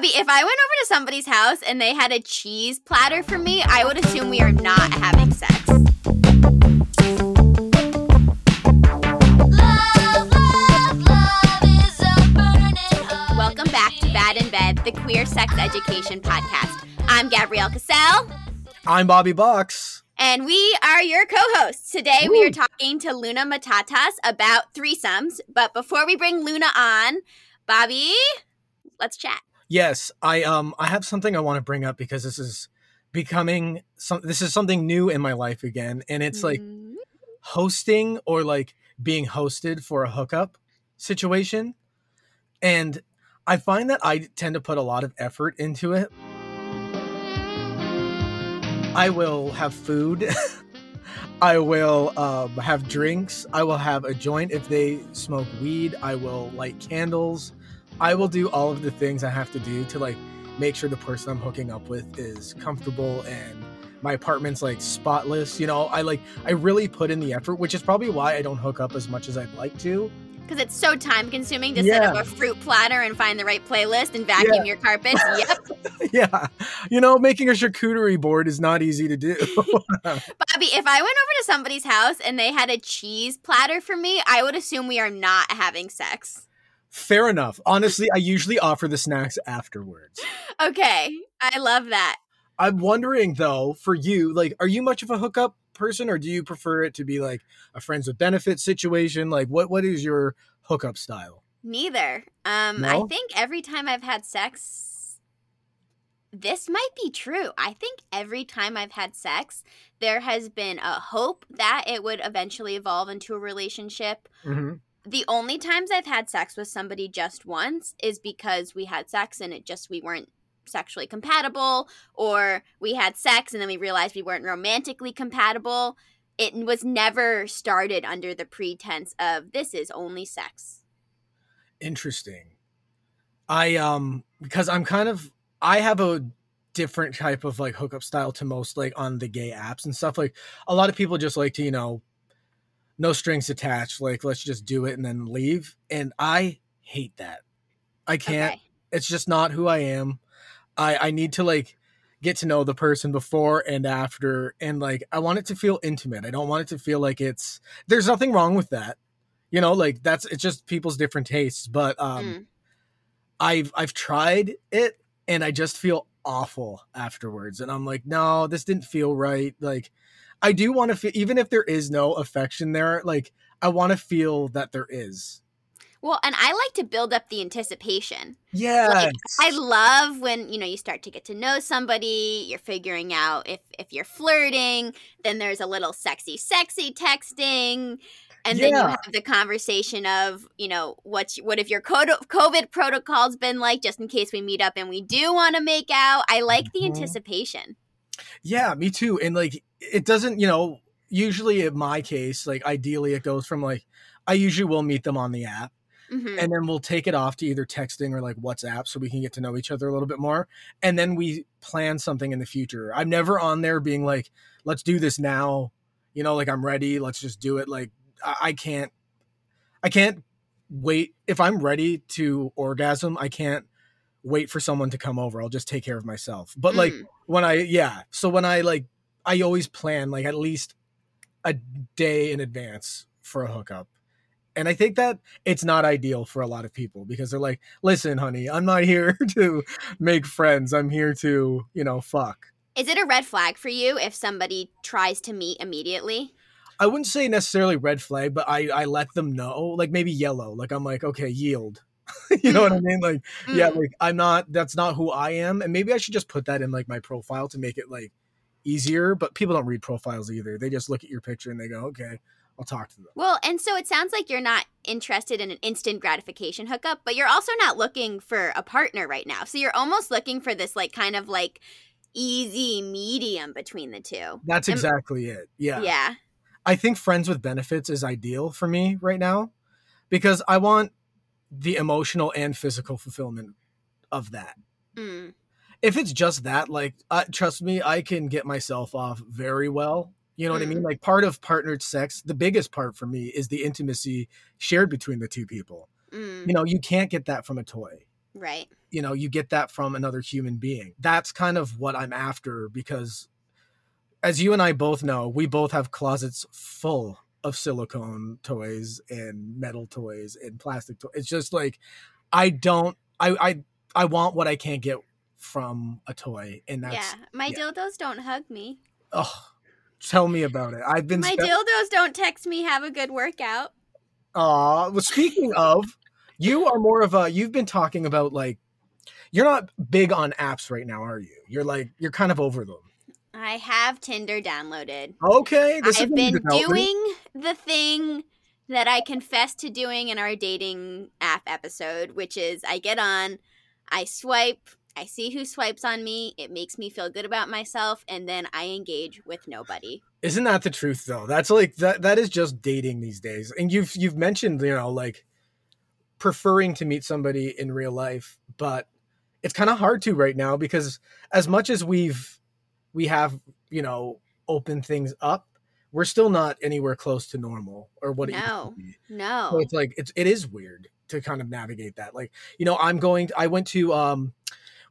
Bobby, if I went over to somebody's house and they had a cheese platter for me, I would assume we are not having sex. Welcome back to Bad in Bed, the queer sex education podcast. I'm Gabrielle Kassel. I'm Bobby Box. And we are your co hosts. Today Woo. we are talking to Luna Matatas about threesomes. But before we bring Luna on, Bobby, let's chat. Yes, I um I have something I want to bring up because this is becoming some this is something new in my life again and it's like mm-hmm. hosting or like being hosted for a hookup situation. And I find that I tend to put a lot of effort into it. I will have food. I will um, have drinks. I will have a joint if they smoke weed. I will light candles. I will do all of the things I have to do to like make sure the person I'm hooking up with is comfortable and my apartment's like spotless. You know, I like I really put in the effort, which is probably why I don't hook up as much as I'd like to. Because it's so time consuming to yeah. set up a fruit platter and find the right playlist and vacuum yeah. your carpets. Yep. yeah. You know, making a charcuterie board is not easy to do. Bobby, if I went over to somebody's house and they had a cheese platter for me, I would assume we are not having sex. Fair enough. Honestly, I usually offer the snacks afterwards. Okay. I love that. I'm wondering though, for you, like, are you much of a hookup person or do you prefer it to be like a friends with benefits situation? Like what what is your hookup style? Neither. Um no? I think every time I've had sex this might be true. I think every time I've had sex, there has been a hope that it would eventually evolve into a relationship. Mm-hmm the only times I've had sex with somebody just once is because we had sex and it just we weren't sexually compatible or we had sex and then we realized we weren't romantically compatible. It was never started under the pretense of this is only sex. Interesting. I um because I'm kind of I have a different type of like hookup style to most like on the gay apps and stuff like a lot of people just like to you know no strings attached. Like, let's just do it and then leave. And I hate that. I can't. Okay. It's just not who I am. I I need to like get to know the person before and after and like I want it to feel intimate. I don't want it to feel like it's there's nothing wrong with that. You know, like that's it's just people's different tastes, but um mm. I've I've tried it and I just feel awful afterwards and I'm like, "No, this didn't feel right." Like I do want to feel, even if there is no affection there, like I want to feel that there is. Well, and I like to build up the anticipation. Yeah. Like, I love when, you know, you start to get to know somebody, you're figuring out if if you're flirting, then there's a little sexy sexy texting, and yeah. then you have the conversation of, you know, what's what if your COVID protocol's been like just in case we meet up and we do want to make out. I like the mm-hmm. anticipation. Yeah, me too. And like it doesn't, you know, usually in my case, like ideally it goes from like I usually will meet them on the app. Mm-hmm. And then we'll take it off to either texting or like WhatsApp so we can get to know each other a little bit more. And then we plan something in the future. I'm never on there being like, let's do this now. You know, like I'm ready. Let's just do it. Like I, I can't, I can't wait. If I'm ready to orgasm, I can't wait for someone to come over. I'll just take care of myself. But like mm. when I, yeah. So when I like I always plan like at least a day in advance for a hookup. And I think that it's not ideal for a lot of people because they're like, listen, honey, I'm not here to make friends. I'm here to, you know, fuck. Is it a red flag for you if somebody tries to meet immediately? I wouldn't say necessarily red flag, but I, I let them know, like maybe yellow. Like I'm like, okay, yield. you know what I mm. mean? Like, yeah, like I'm not, that's not who I am. And maybe I should just put that in like my profile to make it like easier, but people don't read profiles either. They just look at your picture and they go, okay, I'll talk to them. Well, and so it sounds like you're not interested in an instant gratification hookup, but you're also not looking for a partner right now. So you're almost looking for this like kind of like easy medium between the two. That's and, exactly it. Yeah. Yeah. I think friends with benefits is ideal for me right now because I want the emotional and physical fulfillment of that. Mm if it's just that, like, uh, trust me, I can get myself off very well. You know what. I mean? Mm. Like, part of partnered sex, the biggest part for me is the intimacy shared between the two people. Mm. You know, you can't get that from a toy. Right. You know, you get that from another human being. That's kind of what I'm after because as you and I both know, we both have closets full of silicone toys and metal toys and plastic toys. It's just like I don't I I I want what I can't get from a toy and that's Yeah. My yeah. dildos don't hug me. Oh, tell me about it. I've been My spe- dildos don't text me have a good workout. Aw, well speaking of, you are more of a you've been talking about like you're not big on apps right now, are you? You're like you're kind of over them. I have Tinder downloaded. Okay, I've been doing the thing that I confessed to doing in our dating app episode, which is I get on, I swipe, I see who swipes on me, it makes me feel good about myself, and then I engage with nobody. Isn't that the truth though? That's like that that is just dating these days. And you've you've mentioned, you know, like preferring to meet somebody in real life, but it's kind of hard to right now because as much as we've we have you know opened things up we're still not anywhere close to normal or what no no so it's like it's it is weird to kind of navigate that like you know i'm going to, i went to um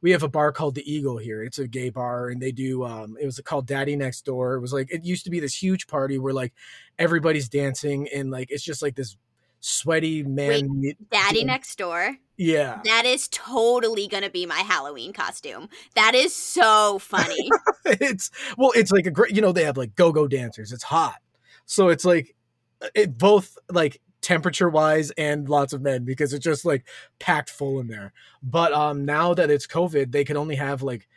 we have a bar called the eagle here it's a gay bar and they do um it was called daddy next door it was like it used to be this huge party where like everybody's dancing and like it's just like this sweaty man Wait, daddy next door yeah. That is totally going to be my Halloween costume. That is so funny. it's well, it's like a great, you know, they have like go-go dancers. It's hot. So it's like it both like temperature wise and lots of men because it's just like packed full in there. But um now that it's COVID, they can only have like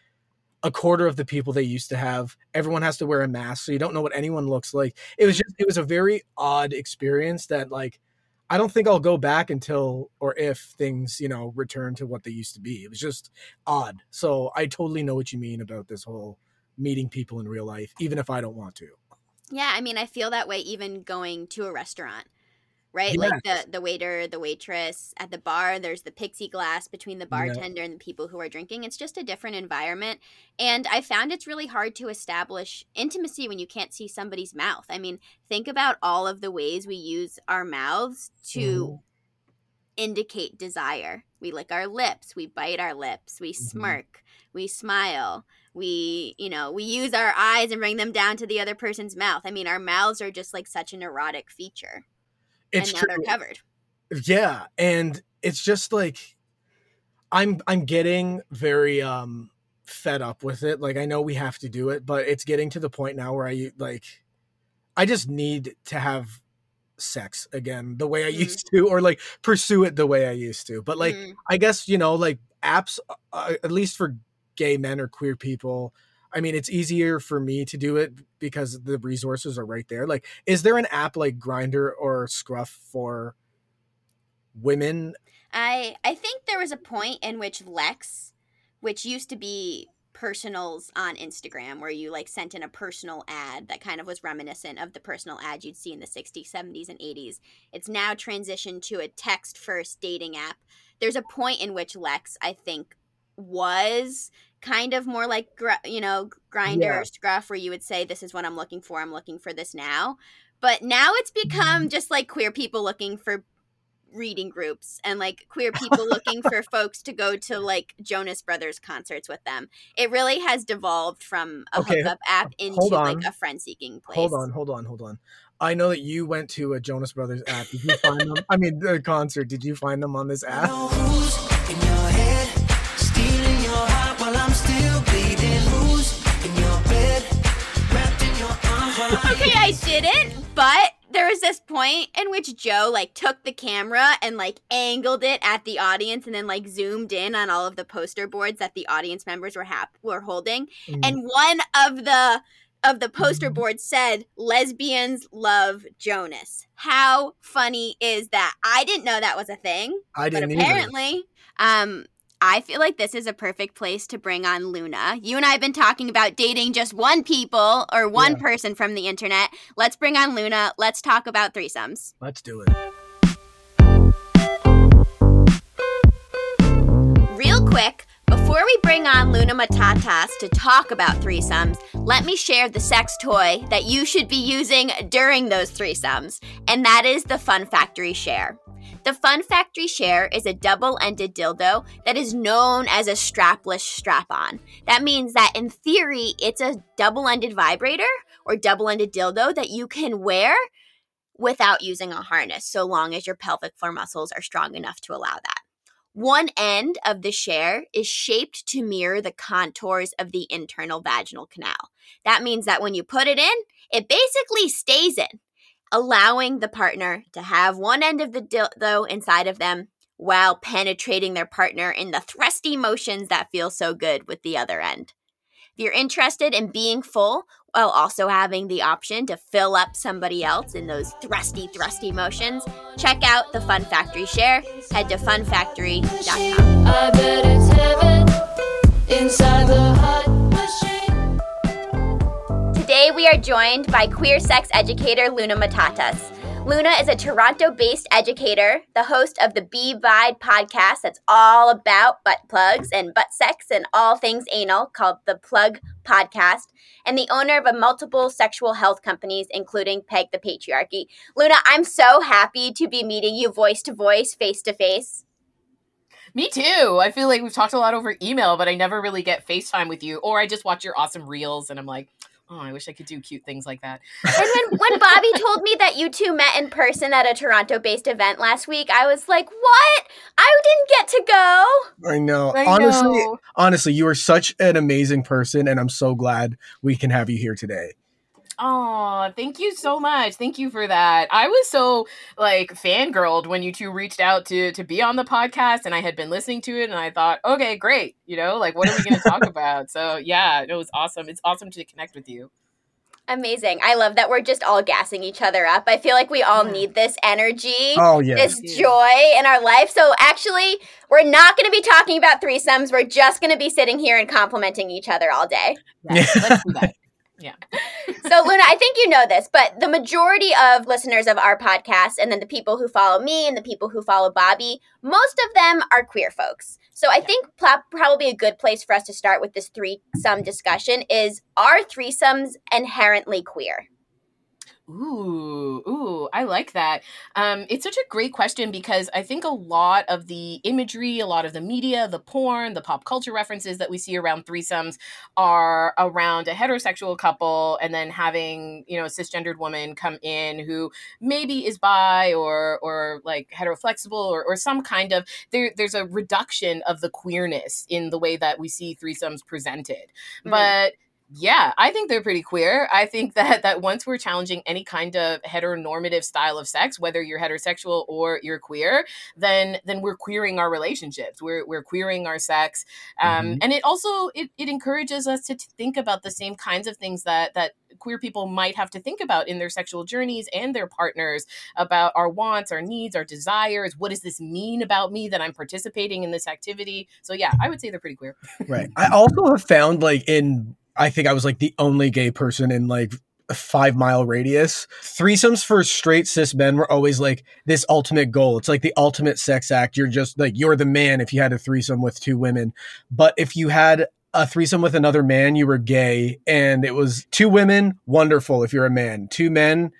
a quarter of the people they used to have. Everyone has to wear a mask, so you don't know what anyone looks like. It was just it was a very odd experience that like I don't think I'll go back until or if things, you know, return to what they used to be. It was just odd. So I totally know what you mean about this whole meeting people in real life, even if I don't want to. Yeah, I mean, I feel that way even going to a restaurant right? Yes. Like the the waiter, the waitress at the bar. There's the plexi glass between the bartender and the people who are drinking. It's just a different environment, and I found it's really hard to establish intimacy when you can't see somebody's mouth. I mean, think about all of the ways we use our mouths to. Mm. Indicate desire. We lick our lips, we bite our lips, we mm-hmm. smirk, we smile, we you know we use our eyes and bring them down to the other person's mouth i mean our mouths are just like such an erotic feature it's and true. they're covered. Yeah, and it's just like I'm I'm getting very um fed up with it. Like I know we have to do it, but it's getting to the point now where I like I just need to have sex again the way I mm. used to or like pursue it the way I used to. But like mm. I guess, you know, like apps uh at least for gay men or queer people I mean, it's easier for me to do it because the resources are right there. Like, is there an app like Grindr or Scruff for women? I I think there was a point in which Lex, which used to be personals on Instagram where you like sent in a personal ad that kind of was reminiscent of the personal ad you'd see in the 60s, 70s and 80s. It's now transitioned to a text first dating app. There's a point in which Lex I think was kind of more like you know Grindr yeah. or scruff where you would say this is what i'm looking for i'm looking for this now but now it's become mm-hmm. just like queer people looking for reading groups and like queer people looking for folks to go to like jonas brothers concerts with them it really has devolved from a okay. hookup app into like a friend seeking place hold on hold on hold on I know that you went to a Jonas Brothers app. Did you find them? I mean, the concert. Did you find them on this app? Okay, I didn't, but there was this point in which Joe like took the camera and like angled it at the audience and then like zoomed in on all of the poster boards that the audience members were hap- were holding. Mm. And one of the of the poster mm-hmm. boards said lesbians love Jonas. How funny is that? I didn't know that was a thing. I didn't but apparently either. um I feel like this is a perfect place to bring on Luna. You and I have been talking about dating just one people or one yeah. person from the internet. Let's bring on Luna. Let's talk about threesomes. Let's do it. Real quick, before we bring on Luna Matatas to talk about threesomes, let me share the sex toy that you should be using during those threesomes, and that is the Fun Factory Share. The Fun Factory Share is a double ended dildo that is known as a strapless strap on. That means that in theory, it's a double ended vibrator or double ended dildo that you can wear without using a harness, so long as your pelvic floor muscles are strong enough to allow that. One end of the share is shaped to mirror the contours of the internal vaginal canal. That means that when you put it in, it basically stays in, allowing the partner to have one end of the dildo inside of them while penetrating their partner in the thrusty motions that feel so good with the other end. If you're interested in being full while also having the option to fill up somebody else in those thrusty, thrusty motions, check out the Fun Factory Share. Head to funfactory.com. Today we are joined by queer sex educator Luna Matatas. Luna is a Toronto based educator, the host of the b-Vibe podcast that's all about butt plugs and butt sex and all things anal called the Plug Podcast, and the owner of a multiple sexual health companies, including Peg the Patriarchy. Luna, I'm so happy to be meeting you voice to voice, face to face. Me too. I feel like we've talked a lot over email, but I never really get FaceTime with you, or I just watch your awesome reels and I'm like, oh, I wish I could do cute things like that. and when, when Bobby told me that you two met in person at a Toronto based event last week, I was like, what? I didn't get to go. I know. I honestly, know. honestly, you are such an amazing person, and I'm so glad we can have you here today. Oh, thank you so much. Thank you for that. I was so like fangirled when you two reached out to to be on the podcast and I had been listening to it and I thought, okay, great. You know, like what are we gonna talk about? So yeah, it was awesome. It's awesome to connect with you. Amazing. I love that we're just all gassing each other up. I feel like we all need this energy, oh, yeah. this joy in our life. So, actually, we're not going to be talking about threesomes. We're just going to be sitting here and complimenting each other all day. Yeah, let's do that. Yeah. so, Luna, I think you know this, but the majority of listeners of our podcast, and then the people who follow me and the people who follow Bobby, most of them are queer folks. So, I think pl- probably a good place for us to start with this threesome discussion is are threesomes inherently queer? Ooh, ooh, I like that. Um, it's such a great question because I think a lot of the imagery, a lot of the media, the porn, the pop culture references that we see around threesomes are around a heterosexual couple and then having, you know, a cisgendered woman come in who maybe is bi or or like heteroflexible or, or some kind of there there's a reduction of the queerness in the way that we see threesomes presented. Mm. But yeah, I think they're pretty queer. I think that that once we're challenging any kind of heteronormative style of sex, whether you're heterosexual or you're queer, then then we're queering our relationships. We're we're queering our sex, um, mm-hmm. and it also it, it encourages us to, to think about the same kinds of things that that queer people might have to think about in their sexual journeys and their partners about our wants, our needs, our desires. What does this mean about me that I'm participating in this activity? So yeah, I would say they're pretty queer. right. I also have found like in I think I was like the only gay person in like a five mile radius. Threesomes for straight cis men were always like this ultimate goal. It's like the ultimate sex act. You're just like, you're the man if you had a threesome with two women. But if you had a threesome with another man, you were gay. And it was two women, wonderful if you're a man. Two men,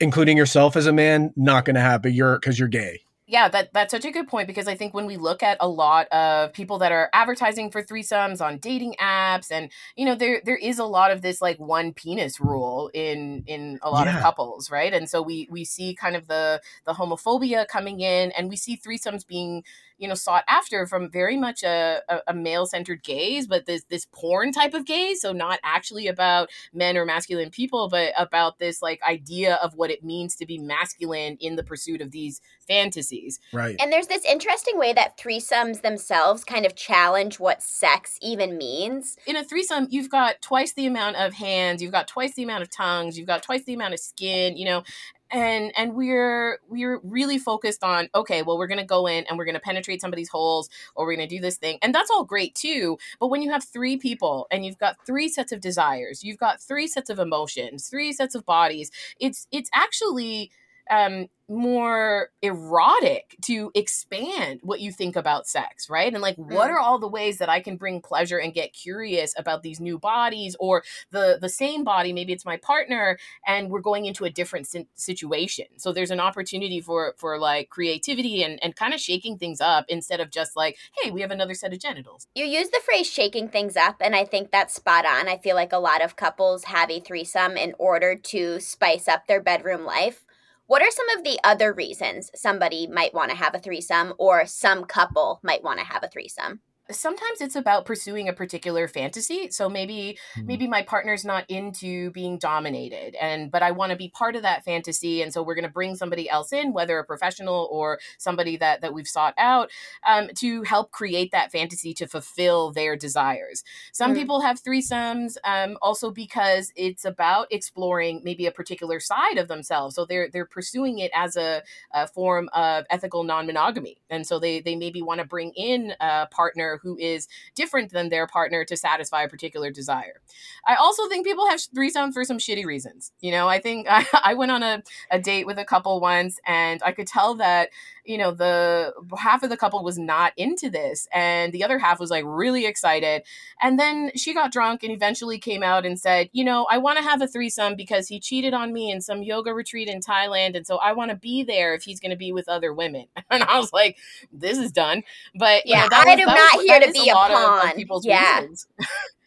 including yourself as a man, not going to happen. You're because you're gay yeah, that that's such a good point because I think when we look at a lot of people that are advertising for threesomes on dating apps, and you know, there there is a lot of this like one penis rule in in a lot yeah. of couples, right? And so we we see kind of the the homophobia coming in, and we see threesomes being you know sought after from very much a, a, a male centered gaze, but this this porn type of gaze. So not actually about men or masculine people, but about this like idea of what it means to be masculine in the pursuit of these fantasies. Right. And there's this interesting way that threesomes themselves kind of challenge what sex even means. In a threesome, you've got twice the amount of hands, you've got twice the amount of tongues, you've got twice the amount of skin, you know, and and we're we're really focused on okay well we're going to go in and we're going to penetrate somebody's holes or we're going to do this thing. And that's all great too but when you have three people and you've got three sets of desires you've got three sets of emotions three sets of bodies it's it's actually um, more erotic to expand what you think about sex, right? And like, what mm. are all the ways that I can bring pleasure and get curious about these new bodies or the the same body? Maybe it's my partner, and we're going into a different situation. So there's an opportunity for for like creativity and and kind of shaking things up instead of just like, hey, we have another set of genitals. You use the phrase shaking things up, and I think that's spot on. I feel like a lot of couples have a threesome in order to spice up their bedroom life what are some of the other reasons somebody might want to have a threesome or some couple might want to have a threesome? Sometimes it's about pursuing a particular fantasy so maybe mm-hmm. maybe my partner's not into being dominated and but i want to be part of that fantasy and so we're going to bring somebody else in whether a professional or somebody that that we've sought out um, to help create that fantasy to fulfill their desires some mm-hmm. people have threesomes um, also because it's about exploring maybe a particular side of themselves so they're they're pursuing it as a, a form of ethical non-monogamy and so they they maybe want to bring in a partner who is different than their partner to satisfy a particular desire. I also think people have threesomes for some shitty reasons. You know, I think I, I went on a, a date with a couple once and I could tell that you know the half of the couple was not into this and the other half was like really excited. And then she got drunk and eventually came out and said you know i want to have a threesome because he cheated on me in some yoga retreat in thailand and so i want to be there if he's going to be with other women. And i was like this is done. But yeah you know, i am not was, here to be a, a pawn of, of people's yeah. reasons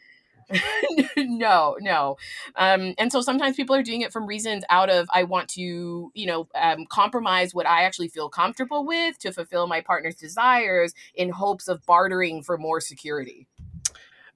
no, no. Um, and so sometimes people are doing it from reasons out of I want to, you know, um, compromise what I actually feel comfortable with to fulfill my partner's desires in hopes of bartering for more security.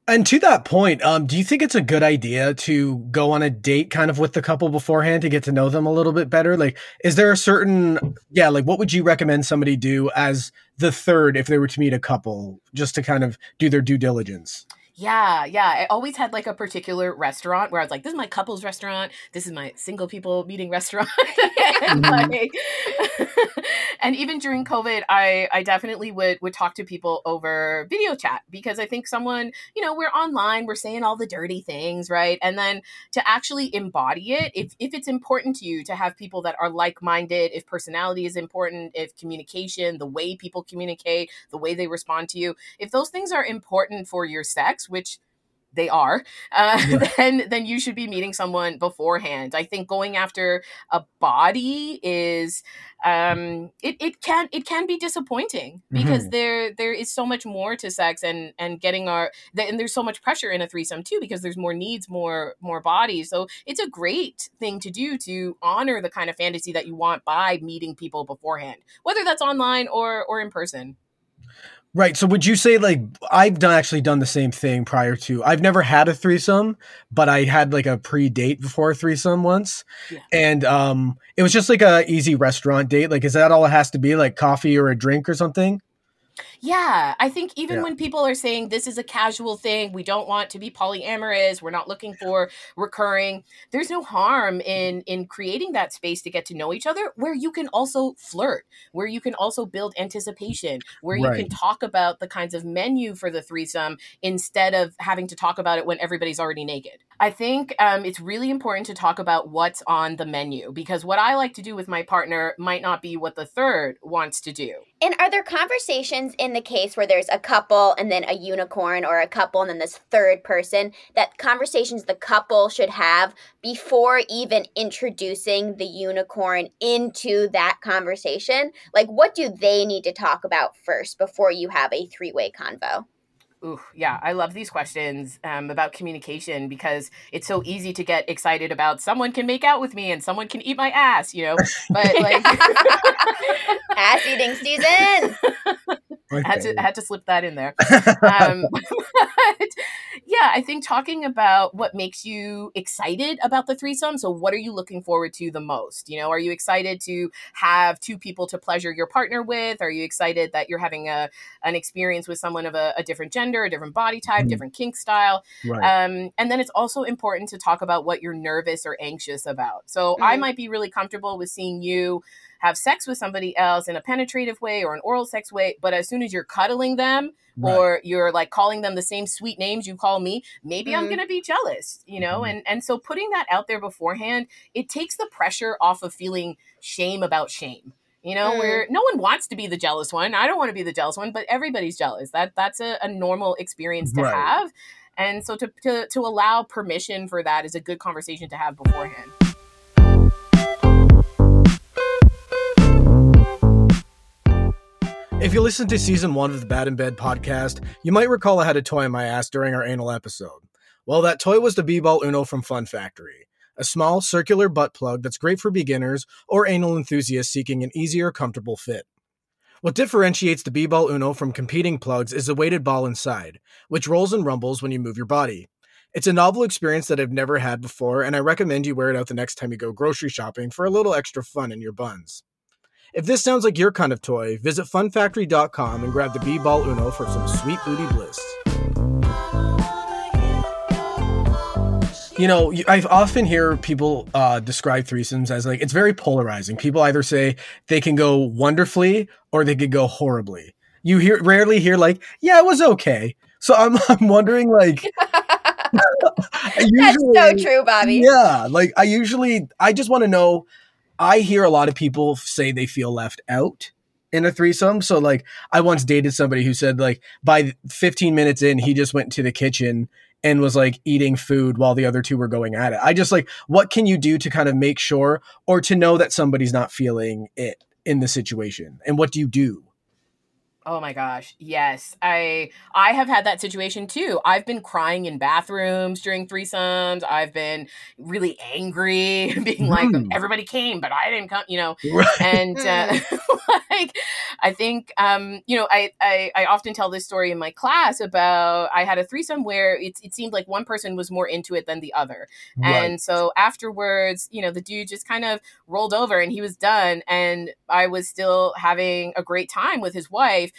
And to that point, um, do you think it's a good idea to go on a date kind of with the couple beforehand to get to know them a little bit better? Like, is there a certain, yeah, like what would you recommend somebody do as the third if they were to meet a couple just to kind of do their due diligence? Yeah, yeah. I always had like a particular restaurant where I was like, this is my couple's restaurant. This is my single people meeting restaurant. and, mm-hmm. like, and even during COVID, I, I definitely would, would talk to people over video chat because I think someone, you know, we're online, we're saying all the dirty things, right? And then to actually embody it, if, if it's important to you to have people that are like minded, if personality is important, if communication, the way people communicate, the way they respond to you, if those things are important for your sex, which they are, uh, yeah. then then you should be meeting someone beforehand. I think going after a body is um, it, it can it can be disappointing because mm-hmm. there there is so much more to sex and and getting our and there's so much pressure in a threesome too because there's more needs more more bodies so it's a great thing to do to honor the kind of fantasy that you want by meeting people beforehand whether that's online or or in person Right. So would you say like I've done actually done the same thing prior to I've never had a threesome, but I had like a pre-date before a threesome once. Yeah. And um it was just like a easy restaurant date. Like is that all it has to be? Like coffee or a drink or something? Yeah, I think even yeah. when people are saying this is a casual thing, we don't want to be polyamorous, we're not looking for recurring. There's no harm in in creating that space to get to know each other where you can also flirt, where you can also build anticipation, where right. you can talk about the kinds of menu for the threesome instead of having to talk about it when everybody's already naked. I think um, it's really important to talk about what's on the menu because what I like to do with my partner might not be what the third wants to do. And are there conversations in the case where there's a couple and then a unicorn or a couple and then this third person that conversations the couple should have before even introducing the unicorn into that conversation? Like, what do they need to talk about first before you have a three way convo? Ooh, yeah, I love these questions um, about communication because it's so easy to get excited about someone can make out with me and someone can eat my ass, you know. But like ass eating season. Okay. I had to had to slip that in there. Um, but yeah, I think talking about what makes you excited about the threesome. So, what are you looking forward to the most? You know, are you excited to have two people to pleasure your partner with? Are you excited that you're having a an experience with someone of a, a different gender, a different body type, mm different kink style? Right. Um, and then it's also important to talk about what you're nervous or anxious about. So, mm I might be really comfortable with seeing you have sex with somebody else in a penetrative way or an oral sex way, but as soon as you're cuddling them right. or you're like calling them the same sweet names you call me, maybe mm-hmm. I'm going to be jealous, you know? Mm-hmm. And and so putting that out there beforehand, it takes the pressure off of feeling shame about shame. You know, mm. where no one wants to be the jealous one. I don't want to be the jealous one, but everybody's jealous. That that's a, a normal experience to right. have. And so to, to to allow permission for that is a good conversation to have beforehand. If you listened to season one of the Bad in Bed podcast, you might recall I had a toy in my ass during our anal episode. Well, that toy was the B-Ball Uno from Fun Factory, a small circular butt plug that's great for beginners or anal enthusiasts seeking an easier, comfortable fit. What differentiates the B-Ball Uno from competing plugs is the weighted ball inside, which rolls and rumbles when you move your body. It's a novel experience that I've never had before, and I recommend you wear it out the next time you go grocery shopping for a little extra fun in your buns. If this sounds like your kind of toy, visit funfactory.com and grab the B-Ball Uno for some sweet booty bliss. You know, I often hear people uh, describe threesomes as like it's very polarizing. People either say they can go wonderfully or they could go horribly. You hear rarely hear like, yeah, it was okay. So I'm I'm wondering like usually, That's so true, Bobby. Yeah, like I usually I just want to know I hear a lot of people say they feel left out in a threesome. So like I once dated somebody who said like by 15 minutes in he just went to the kitchen and was like eating food while the other two were going at it. I just like what can you do to kind of make sure or to know that somebody's not feeling it in the situation? And what do you do? Oh my gosh. Yes. I I have had that situation too. I've been crying in bathrooms during threesomes. I've been really angry, being mm. like everybody came, but I didn't come, you know. Right. And uh, like I think um, you know, I, I I often tell this story in my class about I had a threesome where it it seemed like one person was more into it than the other. Right. And so afterwards, you know, the dude just kind of rolled over and he was done and I was still having a great time with his wife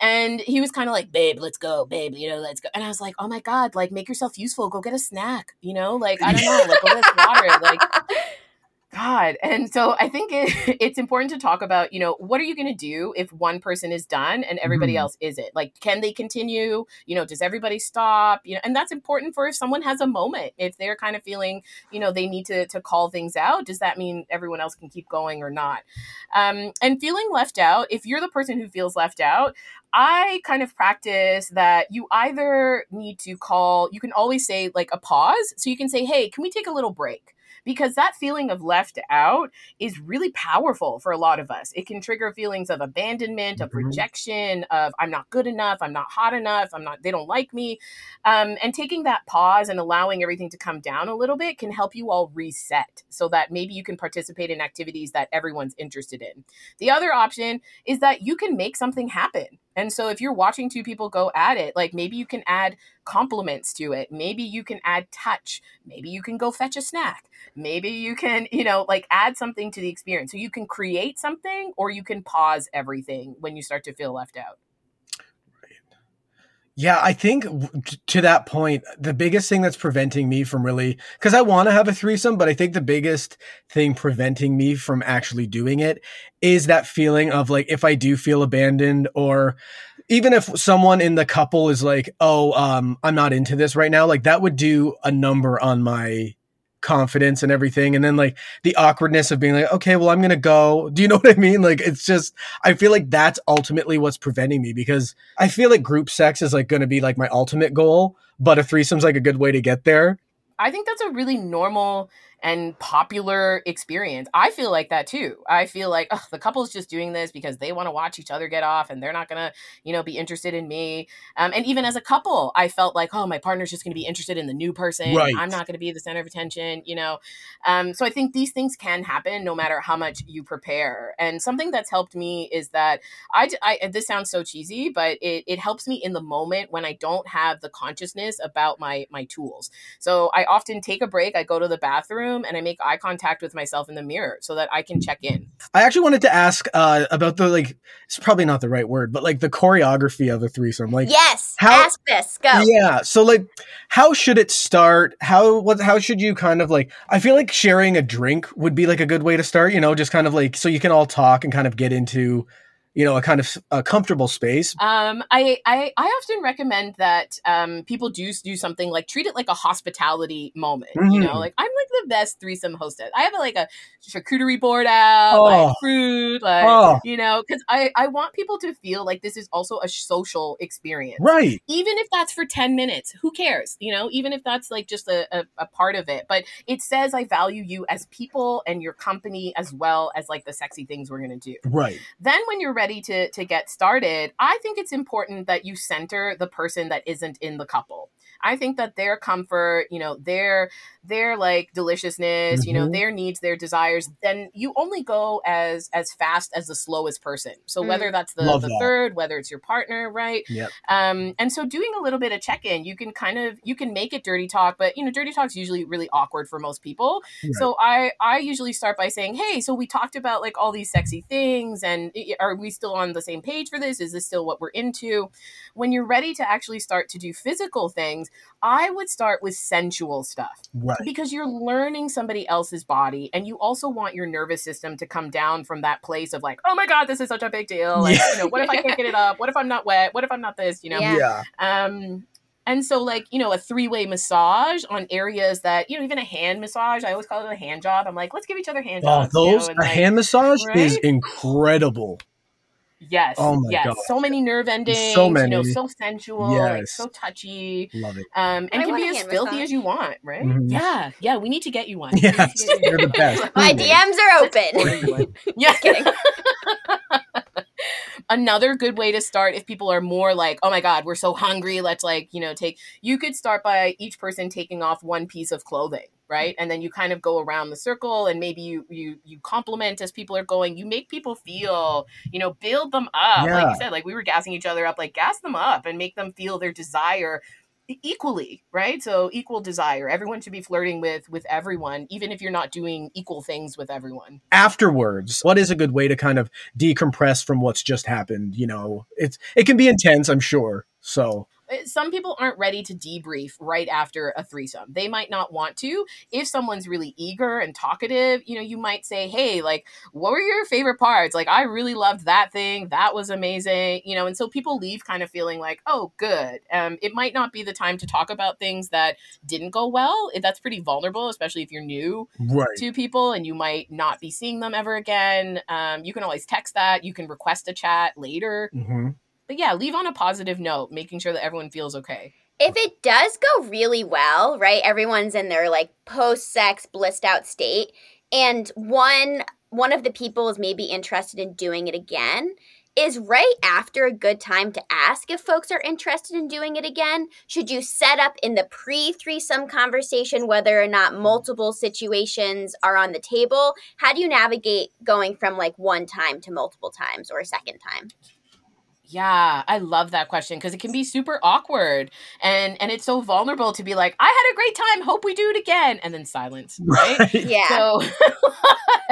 and he was kind of like, babe, let's go, babe, you know, let's go. And I was like, oh my God, like make yourself useful. Go get a snack, you know, like, I don't know, like go get water. Like, God. And so I think it, it's important to talk about, you know, what are you going to do if one person is done and everybody mm. else isn't? Like, can they continue? You know, does everybody stop? You know, and that's important for if someone has a moment. If they're kind of feeling, you know, they need to to call things out, does that mean everyone else can keep going or not? Um, and feeling left out, if you're the person who feels left out, I kind of practice that you either need to call, you can always say like a pause. So you can say, hey, can we take a little break? Because that feeling of left out is really powerful for a lot of us. It can trigger feelings of abandonment, of mm-hmm. rejection, of I'm not good enough, I'm not hot enough, I'm not, they don't like me. Um, and taking that pause and allowing everything to come down a little bit can help you all reset so that maybe you can participate in activities that everyone's interested in. The other option is that you can make something happen. And so if you're watching two people go at it, like maybe you can add compliments to it. Maybe you can add touch. Maybe you can go fetch a snack. Maybe you can, you know, like add something to the experience. So you can create something or you can pause everything when you start to feel left out. Yeah, I think to that point, the biggest thing that's preventing me from really, because I want to have a threesome, but I think the biggest thing preventing me from actually doing it is that feeling of like, if I do feel abandoned, or even if someone in the couple is like, oh, um, I'm not into this right now, like that would do a number on my confidence and everything and then like the awkwardness of being like okay well i'm gonna go. Do you know what i mean? Like it's just i feel like that's ultimately what's preventing me because i feel like group sex is like gonna be like my ultimate goal but a threesome's like a good way to get there. I think that's a really normal and popular experience. I feel like that too. I feel like ugh, the couple's just doing this because they want to watch each other get off and they're not going to, you know, be interested in me. Um, and even as a couple, I felt like, oh, my partner's just going to be interested in the new person. Right. I'm not going to be the center of attention, you know. Um, so I think these things can happen no matter how much you prepare. And something that's helped me is that I, I this sounds so cheesy, but it, it helps me in the moment when I don't have the consciousness about my my tools. So I often take a break. I go to the bathroom room and I make eye contact with myself in the mirror so that I can check in. I actually wanted to ask uh, about the like. It's probably not the right word, but like the choreography of a threesome. Like, yes, how, ask this. Go. Yeah. So like, how should it start? How what? How should you kind of like? I feel like sharing a drink would be like a good way to start. You know, just kind of like so you can all talk and kind of get into you know a kind of a comfortable space um, I, I i often recommend that um, people do do something like treat it like a hospitality moment mm-hmm. you know mm-hmm. like i'm like the best threesome hostess i have like a charcuterie board out oh. like fruit like oh. you know because i i want people to feel like this is also a social experience right even if that's for 10 minutes who cares you know even if that's like just a, a, a part of it but it says i value you as people and your company as well as like the sexy things we're gonna do right then when you're ready ready to to get started, I think it's important that you center the person that isn't in the couple. I think that their comfort, you know, their their like deliciousness, mm-hmm. you know, mm-hmm. their needs, their desires, then you only go as as fast as the slowest person. So mm. whether that's the, the that. third, whether it's your partner, right? Yep. Um, and so doing a little bit of check-in, you can kind of you can make it dirty talk, but you know, dirty talk's usually really awkward for most people. Right. So I I usually start by saying, Hey, so we talked about like all these sexy things and are we still on the same page for this? Is this still what we're into? When you're ready to actually start to do physical things, I would start with sensual stuff. Right. Because you're learning somebody else's body and you also want your nervous system to come down from that place of like, oh my God, this is such a big deal. Like, yeah. you know, what if I can't get it up? What if I'm not wet? What if I'm not this? You know? Yeah. Um, and so, like, you know, a three way massage on areas that, you know, even a hand massage, I always call it a hand job. I'm like, let's give each other hand oh, jobs. Those, you know, a like, hand massage right? is incredible. Yes. Oh my yes. God. So many nerve endings. So many. You know, so sensual. Yes. Like so touchy. Love it. Um, and I can be as filthy as you want, right? Mm-hmm. Yeah. Yeah. We need to get you one. Yes. You You're the best. My DMs are open. yeah. kidding. Another good way to start if people are more like, oh my God, we're so hungry. Let's like, you know, take, you could start by each person taking off one piece of clothing right? And then you kind of go around the circle and maybe you you you compliment as people are going. You make people feel you know build them up yeah. like you said like we were gassing each other up like gas them up and make them feel their desire equally right? So equal desire everyone should be flirting with with everyone even if you're not doing equal things with everyone. Afterwards what is a good way to kind of decompress from what's just happened you know? It's it can be intense i'm sure so some people aren't ready to debrief right after a threesome. They might not want to. If someone's really eager and talkative, you know, you might say, "Hey, like, what were your favorite parts? Like, I really loved that thing. That was amazing." You know, and so people leave kind of feeling like, "Oh, good." Um, it might not be the time to talk about things that didn't go well. That's pretty vulnerable, especially if you're new right. to people and you might not be seeing them ever again. Um, you can always text that. You can request a chat later. Mm-hmm but yeah, leave on a positive note, making sure that everyone feels okay. If it does go really well, right? Everyone's in their like post sex blissed out state and one one of the people is maybe interested in doing it again. Is right after a good time to ask if folks are interested in doing it again? Should you set up in the pre threesome conversation whether or not multiple situations are on the table? How do you navigate going from like one time to multiple times or a second time? Yeah, I love that question because it can be super awkward and and it's so vulnerable to be like, I had a great time, hope we do it again, and then silence, right? right. Yeah. So,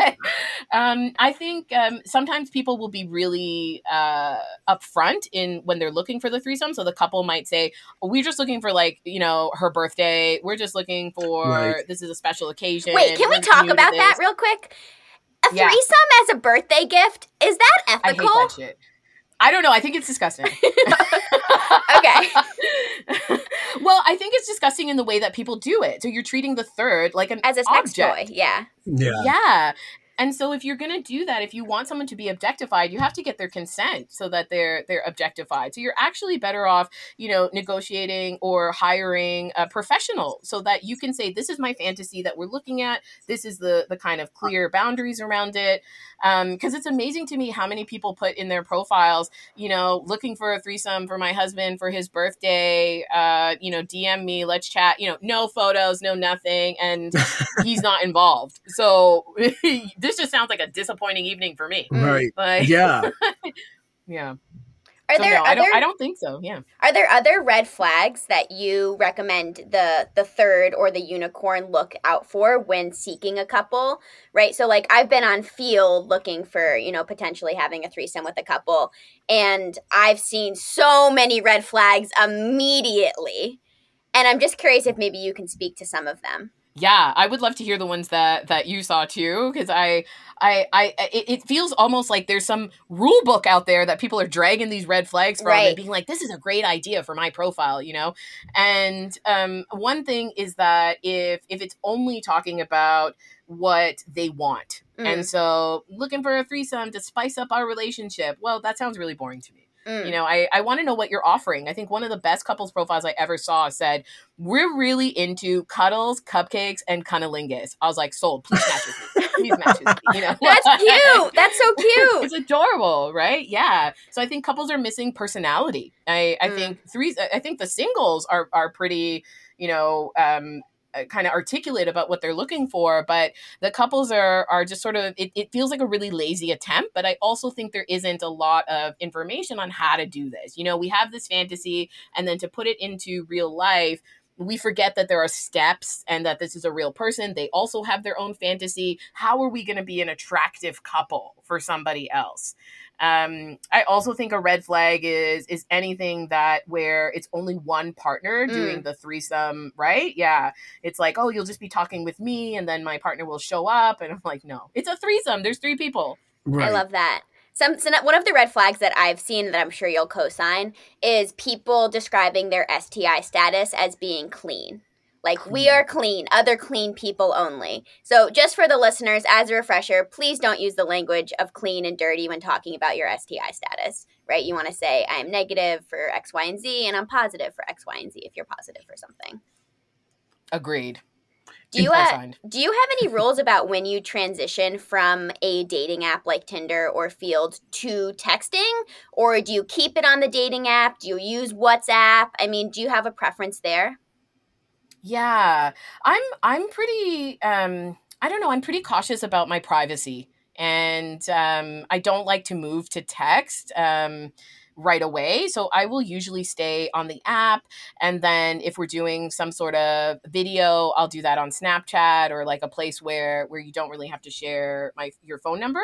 um, I think um, sometimes people will be really uh, upfront in when they're looking for the threesome. So the couple might say, oh, "We're just looking for like you know her birthday. We're just looking for right. this is a special occasion." Wait, can we talk about that real quick? A threesome yeah. as a birthday gift is that ethical? I hate that shit. I don't know. I think it's disgusting. okay. well, I think it's disgusting in the way that people do it. So you're treating the third like an as a sex object. toy. Yeah. Yeah. Yeah. And so if you're going to do that, if you want someone to be objectified, you have to get their consent so that they're they're objectified. So you're actually better off, you know, negotiating or hiring a professional so that you can say this is my fantasy that we're looking at. This is the the kind of clear boundaries around it. Um because it's amazing to me how many people put in their profiles, you know, looking for a threesome for my husband for his birthday, uh, you know, DM me, let's chat, you know, no photos, no nothing and he's not involved. So this just sounds like a disappointing evening for me. Mm. Right. Like, yeah. yeah. Are so there no, other, I don't I don't think so. Yeah. Are there other red flags that you recommend the the third or the unicorn look out for when seeking a couple? Right? So like I've been on field looking for, you know, potentially having a threesome with a couple and I've seen so many red flags immediately. And I'm just curious if maybe you can speak to some of them. Yeah, I would love to hear the ones that that you saw too, because I, I, I, it, it, feels almost like there's some rule book out there that people are dragging these red flags from right. and being like, "This is a great idea for my profile," you know. And um, one thing is that if if it's only talking about what they want, mm. and so looking for a threesome to spice up our relationship, well, that sounds really boring to me. Mm. You know, I, I want to know what you're offering. I think one of the best couples profiles I ever saw said, We're really into cuddles, cupcakes, and cunnilingus. I was like, Sold, please match with me. Please match with me. You know? That's cute. That's so cute. it's adorable, right? Yeah. So I think couples are missing personality. I, I mm. think three I think the singles are are pretty, you know, um, Uh, kind of articulate about what they're looking for but the couples are are just sort of it, it feels like a really lazy attempt but i also think there isn't a lot of information on how to do this you know we have this fantasy and then to put it into real life we forget that there are steps and that this is a real person. They also have their own fantasy. How are we going to be an attractive couple for somebody else? Um, I also think a red flag is is anything that where it's only one partner mm. doing the threesome, right? Yeah, it's like oh, you'll just be talking with me, and then my partner will show up, and I'm like, no, it's a threesome. There's three people. Right. I love that. Some so one of the red flags that I've seen that I'm sure you'll co-sign is people describing their STI status as being clean. Like we are clean, other clean people only. So just for the listeners, as a refresher, please don't use the language of clean and dirty when talking about your STI status, right? You want to say I am negative for X, Y, and Z, and I'm positive for X, Y, and Z if you're positive for something. Agreed. Do you uh, do you have any rules about when you transition from a dating app like Tinder or Feeld to texting, or do you keep it on the dating app? Do you use WhatsApp? I mean, do you have a preference there? Yeah. I'm I'm pretty um I don't know, I'm pretty cautious about my privacy and um I don't like to move to text. Um right away. So I will usually stay on the app. And then if we're doing some sort of video, I'll do that on Snapchat or like a place where where you don't really have to share my your phone number.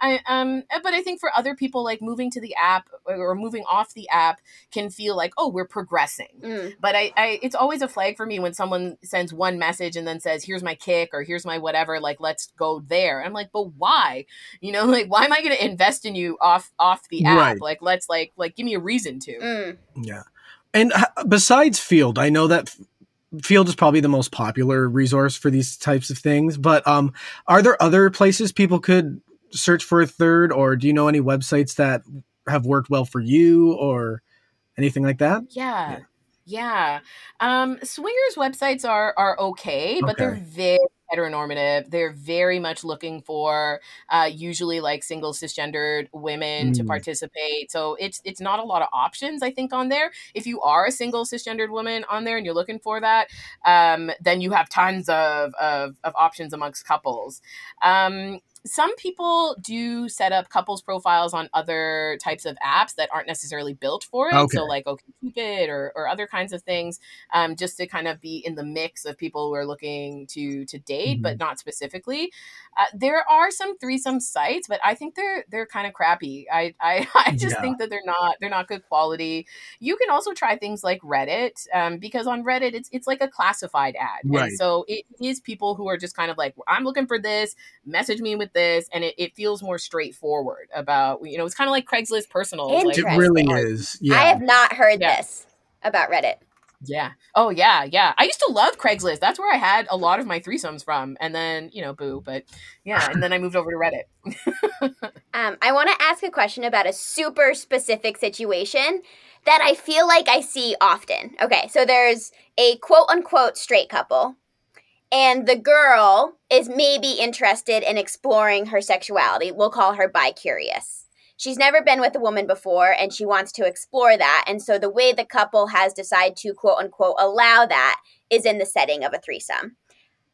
I um eh, but I think for other people like moving to the app or moving off the app can feel like, oh, we're progressing. Mm. But I, I it's always a flag for me when someone sends one message and then says, here's my Kik or here's my whatever, like let's go there. I'm like, but why? You know, like why am I gonna invest in you off off the app? Right. Like let's like like like give me a reason to. Mm. Yeah. And besides Feeld, I know that Feeld is probably the most popular resource for these types of things, but um are there other places people could search for a third or do you know any websites that have worked well for you or anything like that? Yeah. Yeah. yeah. Um swingers websites are are okay, but okay. they're very heteronormative. They're very much looking for uh, usually like single cisgendered women mm. to participate. So it's it's not a lot of options, I think, on there. If you are a single cisgendered woman on there and you're looking for that, um, then you have tons of, of, of options amongst couples. Um, some people do set up couples profiles on other types of apps that aren't necessarily built for it. Okay. So like OkCupid or, or other kinds of things, um, just to kind of be in the mix of people who are looking to to date, mm-hmm. but not specifically. Uh, there are some threesome sites, but I think they're they're kind of crappy. I I, I just yeah. think that they're not they're not good quality. You can also try things like Reddit um, because on Reddit it's it's like a classified ad, right. and so it is people who are just kind of like I'm looking for this. Message me with with this and it, it feels more straightforward about you know it's kind of like craigslist personal like, it really is yeah i have not heard yeah. this about reddit yeah. Oh yeah, yeah. I used to love Craigslist. That's where I had a lot of my threesomes from. And then, you know, boo. But yeah, and then I moved over to Reddit. um, I want to ask a question about a super specific situation that I feel like I see often. Okay, so there's a quote unquote straight couple and the girl is maybe interested in exploring her sexuality. We'll call her bi curious. She's never been with a woman before and she wants to explore that. And so the way the couple has decided to quote unquote allow that is in the setting of a threesome.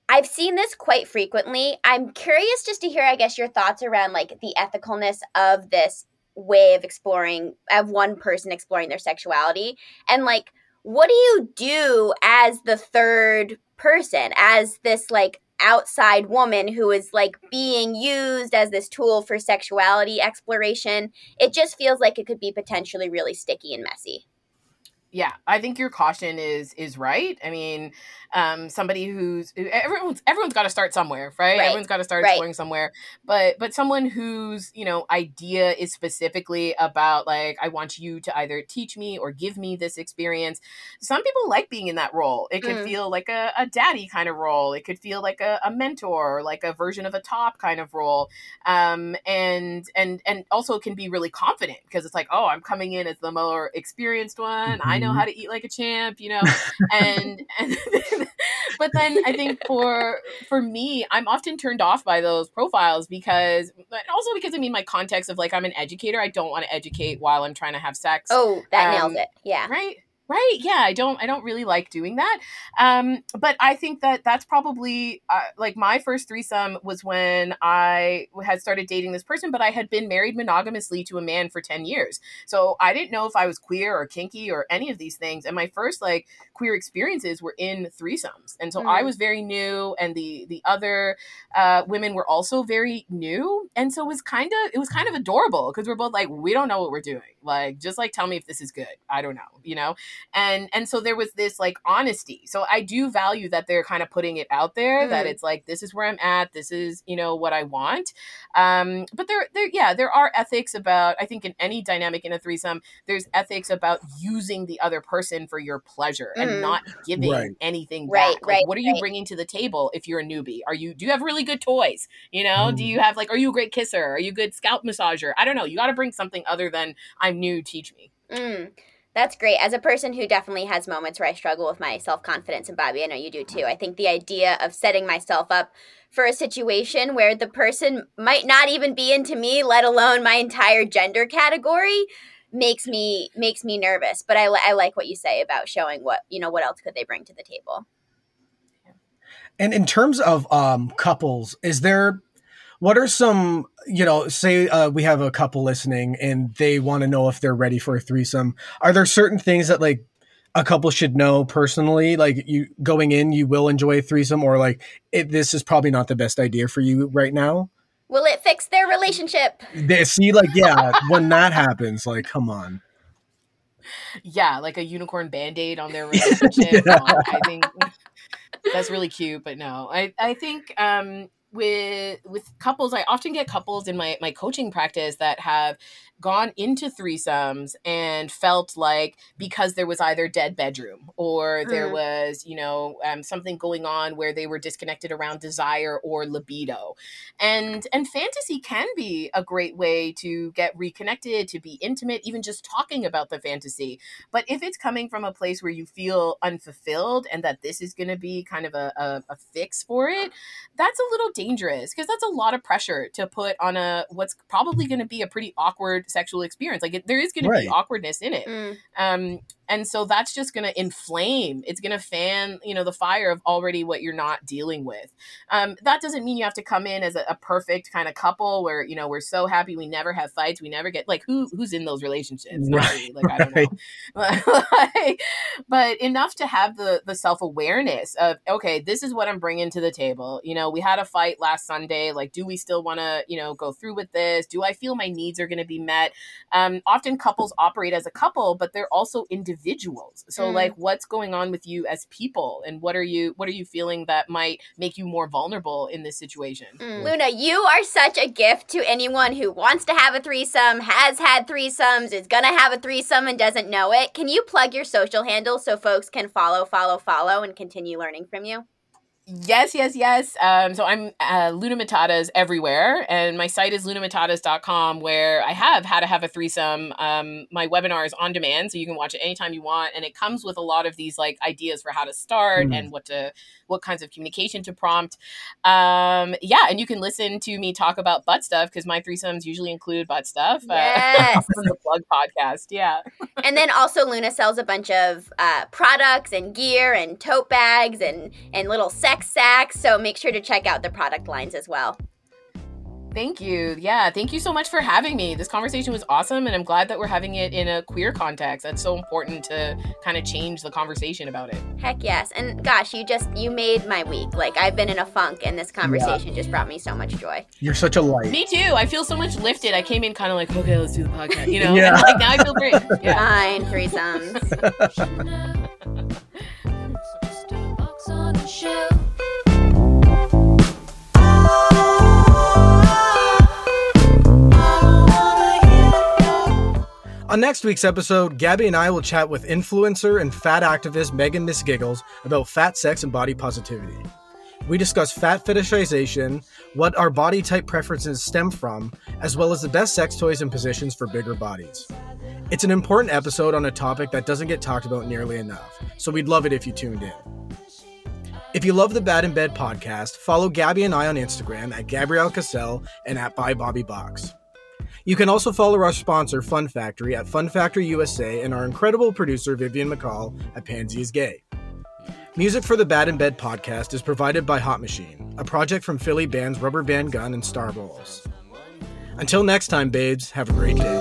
I've seen this quite frequently. I'm curious just to hear, I guess, your thoughts around like the ethicalness of this way of exploring of one person exploring their sexuality and like what do you do as the third person as this like outside woman who is like being used as this tool for sexuality exploration it just feels like it could be potentially really sticky and messy yeah i think your caution is is right i mean um, somebody who's everyone's everyone's got to start somewhere, right? right. Everyone's got to start right. exploring somewhere. But but someone whose you know idea is specifically about like I want you to either teach me or give me this experience. Some people like being in that role. It could mm. feel like a, a, daddy kind of role. It could feel like a, a mentor, like a version of a top kind of role. Um, and and and also can be really confident because it's like oh I'm coming in as the more experienced one. Mm-hmm. I know how to eat like a champ, you know, and and but then I think for for me, I'm often turned off by those profiles because but also because I mean my context of like I'm an educator, I don't want to educate while I'm trying to have sex. Oh, that um, nails it. Yeah. Right right yeah i don't i don't really like doing that um but i think that that's probably uh, like my first threesome was when i had started dating this person but i had been married monogamously to a man for 10 years. So i didn't know if i was queer or kinky or any of these things and my first like queer experiences were in threesomes and so mm. i was very new and the the other uh, women were also very new and so it was kind of it was kind of adorable because we're both like we don't know what we're doing. Like just like tell me if this is good. I don't know you know and and so there was this like honesty so i do value that they're kind of putting it out there mm-hmm. that it's like this is where i'm at this is you know what i want um but there there yeah there are ethics about i think in any dynamic in a threesome there's ethics about using the other person for your pleasure mm. and not giving right. anything right, back right, like, what are you right. bringing to the table if you're a newbie are you do you have really good toys you know mm. do you have like are you a great kisser are you a good scalp massager i don't know you got to bring something other than i'm new teach me mm. That's great. As a person who definitely has moments where I struggle with my self confidence, and Bobby, I know you do too. I think the idea of setting myself up for a situation where the person might not even be into me, let alone my entire gender category, makes me makes me nervous. But I, I like what you say about showing what you know what else could they bring to the table. And in terms of um, couples, is there what are some you know say uh, we have a couple listening and they want to know if they're ready for a threesome are there certain things that like a couple should know personally? Like you going in you will enjoy a threesome or like it, this is probably not the best idea for you right now? Will it fix their relationship? They see like yeah when that happens like come on. Yeah like a unicorn band-aid on their relationship. Yeah. i think that's really cute but no. I i think um with with couples i often get couples in my my coaching practice that have gone into threesomes and felt like because there was either dead bedroom or there mm. was you know um, something going on where they were disconnected around desire or libido and and fantasy can be a great way to get reconnected to be intimate even just talking about the fantasy but if it's coming from a place where you feel unfulfilled and that this is going to be kind of a, a, a fix for it that's a little dangerous because that's a lot of pressure to put on a what's probably going to be a pretty awkward sexual experience. Like it, there is going right. to be awkwardness in it. Mm. Um, and so that's just going to inflame it's going to fan you know the fire of already what you're not dealing with um, that doesn't mean you have to come in as a, a, perfect kind of couple where you know we're so happy we never have fights we never get like who who's in those relationships right. like i don't know but enough to have the the self-awareness of okay this is what i'm bringing to the table you know we had a fight last sunday like do we still want to you know go through with this? Do i feel my needs are going to be met? Um, often couples operate as a couple but they're also individuals. So mm. like what's going on with you as people? And what are you what are you feeling that might make you more vulnerable in this situation? Mm. luna you are such a gift to anyone who wants to have a threesome has had threesomes is gonna have a threesome and doesn't know it. Can you plug your social handle so folks can follow follow follow and continue learning from you Yes, yes, yes. Um, so I'm uh, Luna Matatas everywhere, and my site is lunamatatas.com, where I have how to have a threesome. Um, my webinar is on demand, so you can watch it anytime you want, and it comes with a lot of these like ideas for how to start mm. and what to what kinds of communication to prompt. Um, yeah, and you can listen to me talk about butt stuff because my threesomes usually include butt stuff. Uh, yes. Uh, the plug podcast. Yeah. and then also Luna sells a bunch of uh, products and gear and tote bags and and little sex sacks. So make sure to check out the product lines as well. Thank you. Yeah, thank you so much for having me. This conversation was awesome, and I'm glad that we're having it in a queer context. That's so important to kind of change the conversation about it. Heck yes. And gosh, you just you made my week. Like I've been in a funk, and this conversation yeah. just brought me so much joy. You're such a light. Me too. I feel so much lifted. I came in kind of like, okay, let's do the podcast. You know, yeah. Like now I feel great. Yeah. Fine, threesomes. On next week's episode, Gabby and I will chat with influencer and fat activist Megan Miss Giggles about fat sex and body positivity. We discuss fat fetishization, what our body type preferences stem from, as well as the best sex toys and positions for bigger bodies. It's an important episode on a topic that doesn't get talked about nearly enough, so we'd love it if you tuned in. If you love the Bad in Bed podcast, follow Gabby and I on Instagram at Gabrielle Kassel and at By Bobby Box. You can also follow our sponsor, Fun Factory, at Fun Factory USA and our incredible producer, Vivian McCall, at Pansy is Gay. Music for the Bad in Bed podcast is provided by Hot Machine, a project from Philly bands Rubber Band Gun and Star Bowls. Until next time, babes, have a great day.